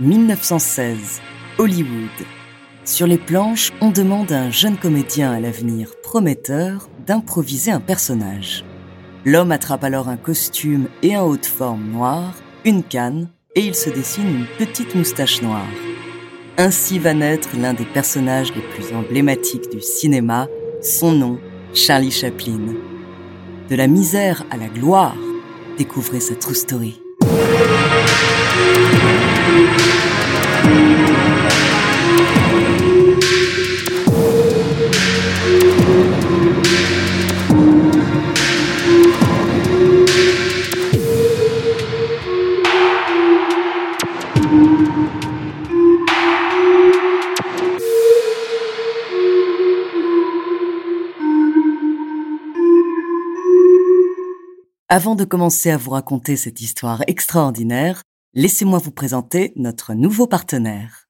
1916, Hollywood. Sur les planches, on demande à un jeune comédien à l'avenir prometteur d'improviser un personnage. L'homme attrape alors un costume et un haut de forme noir, une canne, et il se dessine une petite moustache noire. Ainsi va naître l'un des personnages les plus emblématiques du cinéma, son nom, Charlie Chaplin. De la misère à la gloire, découvrez sa true story. Avant de commencer à vous raconter cette histoire extraordinaire, laissez-moi vous présenter notre nouveau partenaire.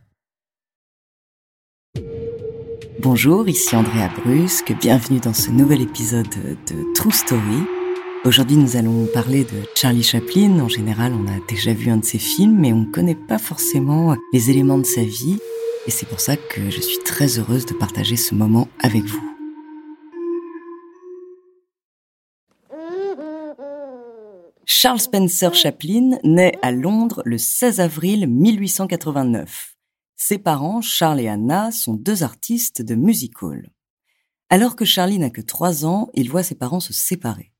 Bonjour, ici Andrea Brusque, bienvenue dans ce nouvel épisode de True Story. Aujourd'hui, nous allons parler de Charlie Chaplin. En général, on a déjà vu un de ses films, mais on ne connaît pas forcément les éléments de sa vie. Et c'est pour ça que je suis très heureuse de partager ce moment avec vous. Charles Spencer Chaplin naît à Londres le 16 avril 1889. Ses parents, Charles et Anna, sont deux artistes de music hall. Alors que Charlie n'a que trois ans, il voit ses parents se séparer.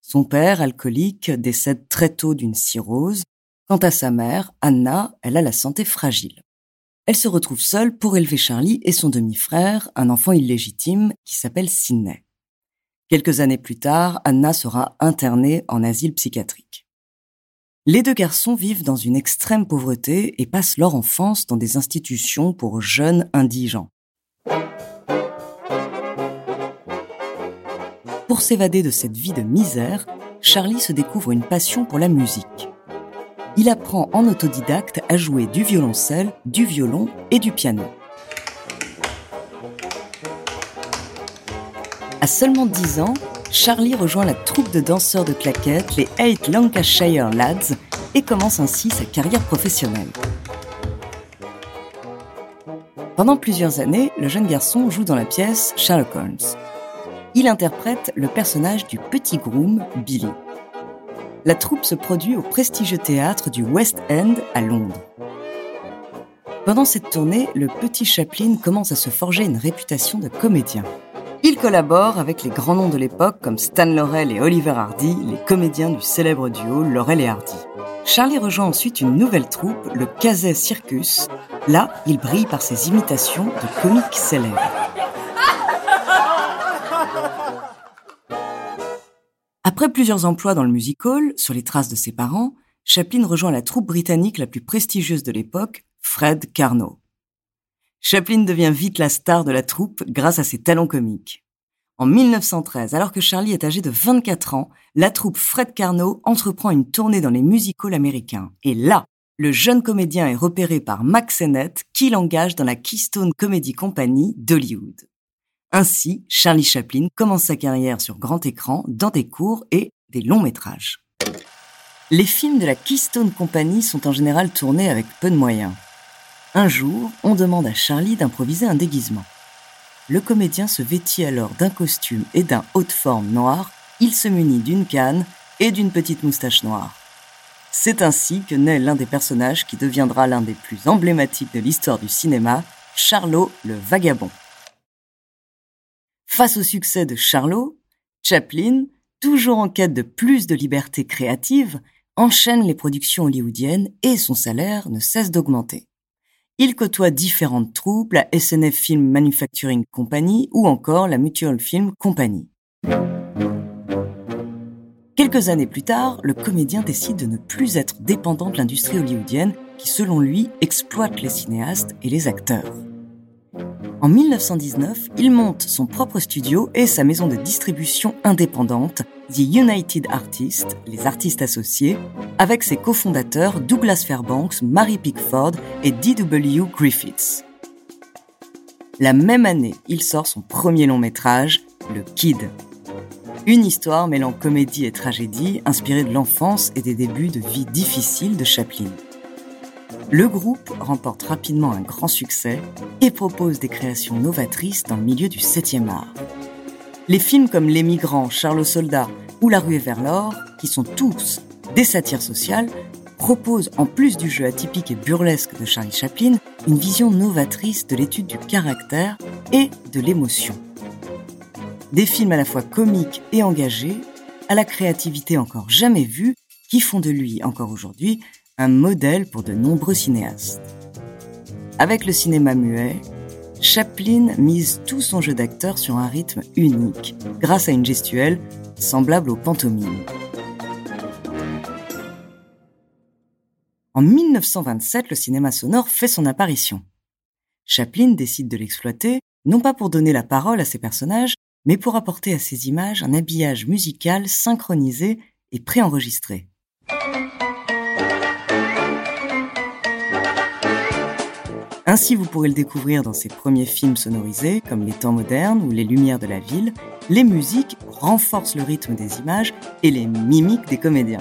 Son père, alcoolique, décède très tôt d'une cirrhose. Quant à sa mère, Anna, elle a la santé fragile. Elle se retrouve seule pour élever Charlie et son demi-frère, un enfant illégitime qui s'appelle Sidney. Quelques années plus tard, Anna sera internée en asile psychiatrique. Les deux garçons vivent dans une extrême pauvreté et passent leur enfance dans des institutions pour jeunes indigents. Pour s'évader de cette vie de misère, Charlie se découvre une passion pour la musique. Il apprend en autodidacte à jouer du violoncelle, du violon et du piano. À seulement 10 ans, Charlie rejoint la troupe de danseurs de claquettes, les Eight Lancashire Lads, et commence ainsi sa carrière professionnelle. Pendant plusieurs années, le jeune garçon joue dans la pièce Sherlock Holmes. Il interprète le personnage du petit groom Billy. La troupe se produit au prestigieux théâtre du West End à Londres. Pendant cette tournée, le petit Chaplin commence à se forger une réputation de comédien. Il collabore avec les grands noms de l'époque comme Stan Laurel et Oliver Hardy, les comédiens du célèbre duo Laurel et Hardy. Charlie rejoint ensuite une nouvelle troupe, le Casey Circus. Là, il brille par ses imitations de comiques célèbres. Après plusieurs emplois dans le music hall, sur les traces de ses parents, Chaplin rejoint la troupe britannique la plus prestigieuse de l'époque, Fred Carnot. Chaplin devient vite la star de la troupe grâce à ses talents comiques. En 1913, alors que Charlie est âgé de 24 ans, la troupe Fred Carnot entreprend une tournée dans les music halls américains. Et là, le jeune comédien est repéré par Max Sennett, qui l'engage dans la Keystone Comedy Company d'Hollywood. Ainsi, Charlie Chaplin commence sa carrière sur grand écran, dans des courts et des longs métrages. Les films de la Keystone Company sont en général tournés avec peu de moyens. Un jour, on demande à Charlie d'improviser un déguisement. Le comédien se vêtit alors d'un costume et d'un haut de forme noir, il se munit d'une canne et d'une petite moustache noire. C'est ainsi que naît l'un des personnages qui deviendra l'un des plus emblématiques de l'histoire du cinéma, Charlot le Vagabond. Face au succès de Charlot, Chaplin, toujours en quête de plus de liberté créative, enchaîne les productions hollywoodiennes et son salaire ne cesse d'augmenter. Il côtoie différentes troupes, la SNF Film Manufacturing Company ou encore la Mutual Film Company. Quelques années plus tard, le comédien décide de ne plus être dépendant de l'industrie hollywoodienne qui, selon lui, exploite les cinéastes et les acteurs. En 1919, il monte son propre studio et sa maison de distribution indépendante, The United Artists, les artistes associés, avec ses cofondateurs Douglas Fairbanks, Mary Pickford et D.W. Griffiths. La même année, il sort son premier long métrage, Le Kid. Une histoire mêlant comédie et tragédie, inspirée de l'enfance et des débuts de vie difficiles de Chaplin. Le groupe remporte rapidement un grand succès et propose des créations novatrices dans le milieu du 7e art. Les films comme Les Migrants, Charles Soldat ou La Rue vers l'or, qui sont tous des satires sociales, proposent, en plus du jeu atypique et burlesque de Charlie Chaplin, une vision novatrice de l'étude du caractère et de l'émotion. Des films à la fois comiques et engagés, à la créativité encore jamais vue, qui font de lui, encore aujourd'hui, un modèle pour de nombreux cinéastes. Avec le cinéma muet, Chaplin mise tout son jeu d'acteur sur un rythme unique, grâce à une gestuelle semblable aux pantomimes. En 1927, le cinéma sonore fait son apparition. Chaplin décide de l'exploiter, non pas pour donner la parole à ses personnages, mais pour apporter à ses images un habillage musical synchronisé et préenregistré. Ainsi, vous pourrez le découvrir dans ses premiers films sonorisés, comme Les temps modernes ou Les lumières de la ville. Les musiques renforcent le rythme des images et les mimiques des comédiens.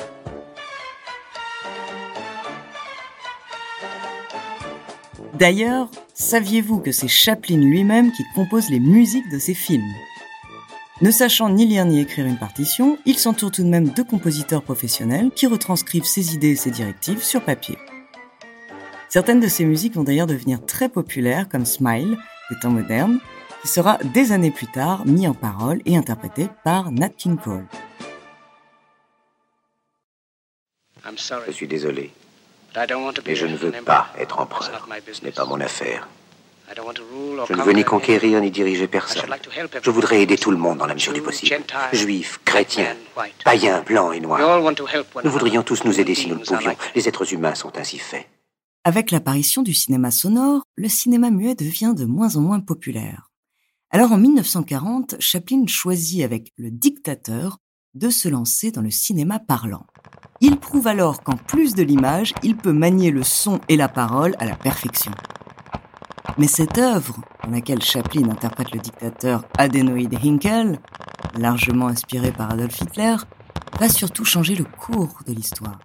D'ailleurs, saviez-vous que c'est Chaplin lui-même qui compose les musiques de ses films? Ne sachant ni lire ni écrire une partition, il s'entoure tout de même de compositeurs professionnels qui retranscrivent ses idées et ses directives sur papier. Certaines de ces musiques vont d'ailleurs devenir très populaires, comme Smile, des temps modernes, qui sera des années plus tard mis en parole et interprété par Nat King Cole. Je suis désolé, mais je ne veux pas être empereur. Ce n'est pas mon affaire. Je ne veux ni conquérir ni diriger personne. Je voudrais aider tout le monde dans la mesure du possible. Juifs, chrétiens, païens, blancs et noirs. Nous voudrions tous nous aider si nous le pouvions. Les êtres humains sont ainsi faits. Avec l'apparition du cinéma sonore, le cinéma muet devient de moins en moins populaire. Alors en 1940, Chaplin choisit avec Le Dictateur de se lancer dans le cinéma parlant. Il prouve alors qu'en plus de l'image, il peut manier le son et la parole à la perfection. Mais cette œuvre, dans laquelle Chaplin interprète le dictateur Adenoid Hinkel, largement inspiré par Adolf Hitler, va surtout changer le cours de l'histoire.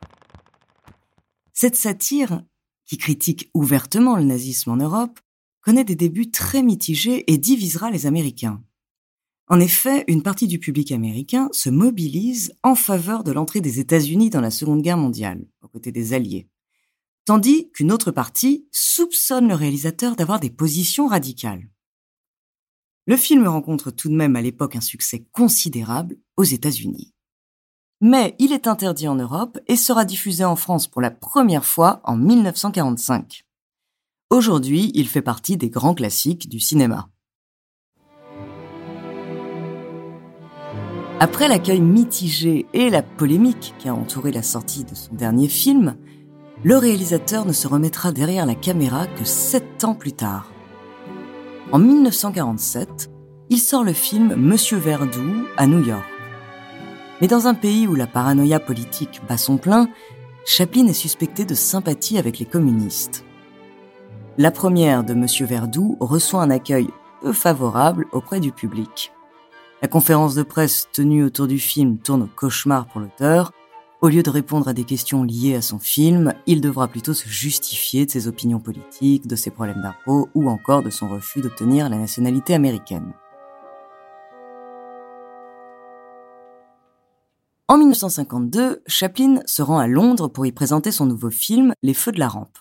Cette satire qui critique ouvertement le nazisme en Europe, connaît des débuts très mitigés et divisera les Américains. En effet, une partie du public américain se mobilise en faveur de l'entrée des États-Unis dans la Seconde Guerre mondiale, aux côtés des Alliés, tandis qu'une autre partie soupçonne le réalisateur d'avoir des positions radicales. Le film rencontre tout de même à l'époque un succès considérable aux États-Unis mais il est interdit en Europe et sera diffusé en France pour la première fois en 1945. Aujourd'hui, il fait partie des grands classiques du cinéma. Après l'accueil mitigé et la polémique qui a entouré la sortie de son dernier film, le réalisateur ne se remettra derrière la caméra que sept ans plus tard. En 1947, il sort le film Monsieur Verdoux à New York. Mais dans un pays où la paranoïa politique bat son plein, Chaplin est suspecté de sympathie avec les communistes. La première de Monsieur Verdoux reçoit un accueil peu favorable auprès du public. La conférence de presse tenue autour du film tourne au cauchemar pour l'auteur. Au lieu de répondre à des questions liées à son film, il devra plutôt se justifier de ses opinions politiques, de ses problèmes d'impôts ou encore de son refus d'obtenir la nationalité américaine. En 1952, Chaplin se rend à Londres pour y présenter son nouveau film Les Feux de la Rampe.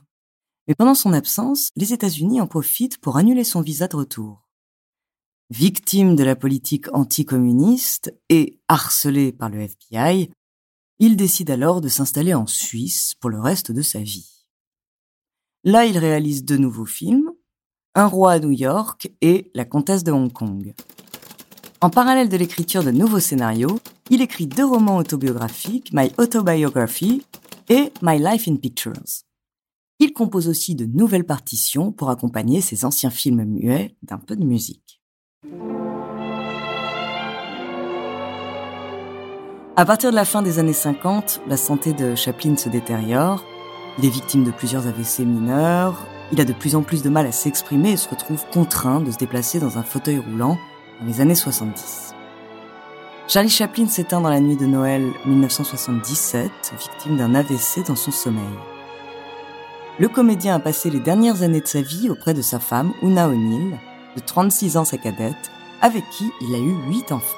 Mais pendant son absence, les États-Unis en profitent pour annuler son visa de retour. Victime de la politique anticommuniste et harcelé par le FBI, il décide alors de s'installer en Suisse pour le reste de sa vie. Là, il réalise deux nouveaux films, Un roi à New York et La comtesse de Hong Kong. En parallèle de l'écriture de nouveaux scénarios, il écrit deux romans autobiographiques, My Autobiography et My Life in Pictures. Il compose aussi de nouvelles partitions pour accompagner ses anciens films muets d'un peu de musique. À partir de la fin des années 50, la santé de Chaplin se détériore. Il est victime de plusieurs AVC mineurs. Il a de plus en plus de mal à s'exprimer et se retrouve contraint de se déplacer dans un fauteuil roulant dans les années 70. Charlie Chaplin s'éteint dans la nuit de Noël 1977, victime d'un AVC dans son sommeil. Le comédien a passé les dernières années de sa vie auprès de sa femme, Una O'Neill, de 36 ans sa cadette, avec qui il a eu 8 enfants.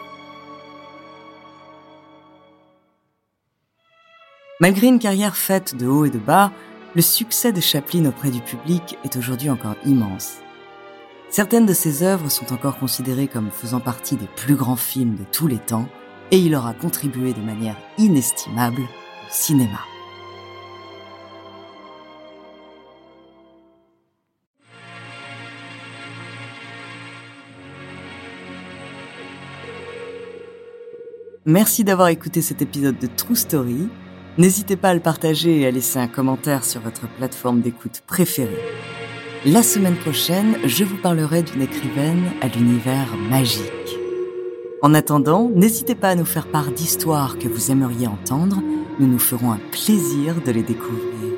Malgré une carrière faite de haut et de bas, le succès de Chaplin auprès du public est aujourd'hui encore immense. Certaines de ses œuvres sont encore considérées comme faisant partie des plus grands films de tous les temps, et il aura contribué de manière inestimable au cinéma. Merci d'avoir écouté cet épisode de True Story. N'hésitez pas à le partager et à laisser un commentaire sur votre plateforme d'écoute préférée. La semaine prochaine, je vous parlerai d'une écrivaine à l'univers magique. En attendant, n'hésitez pas à nous faire part d'histoires que vous aimeriez entendre. Nous nous ferons un plaisir de les découvrir.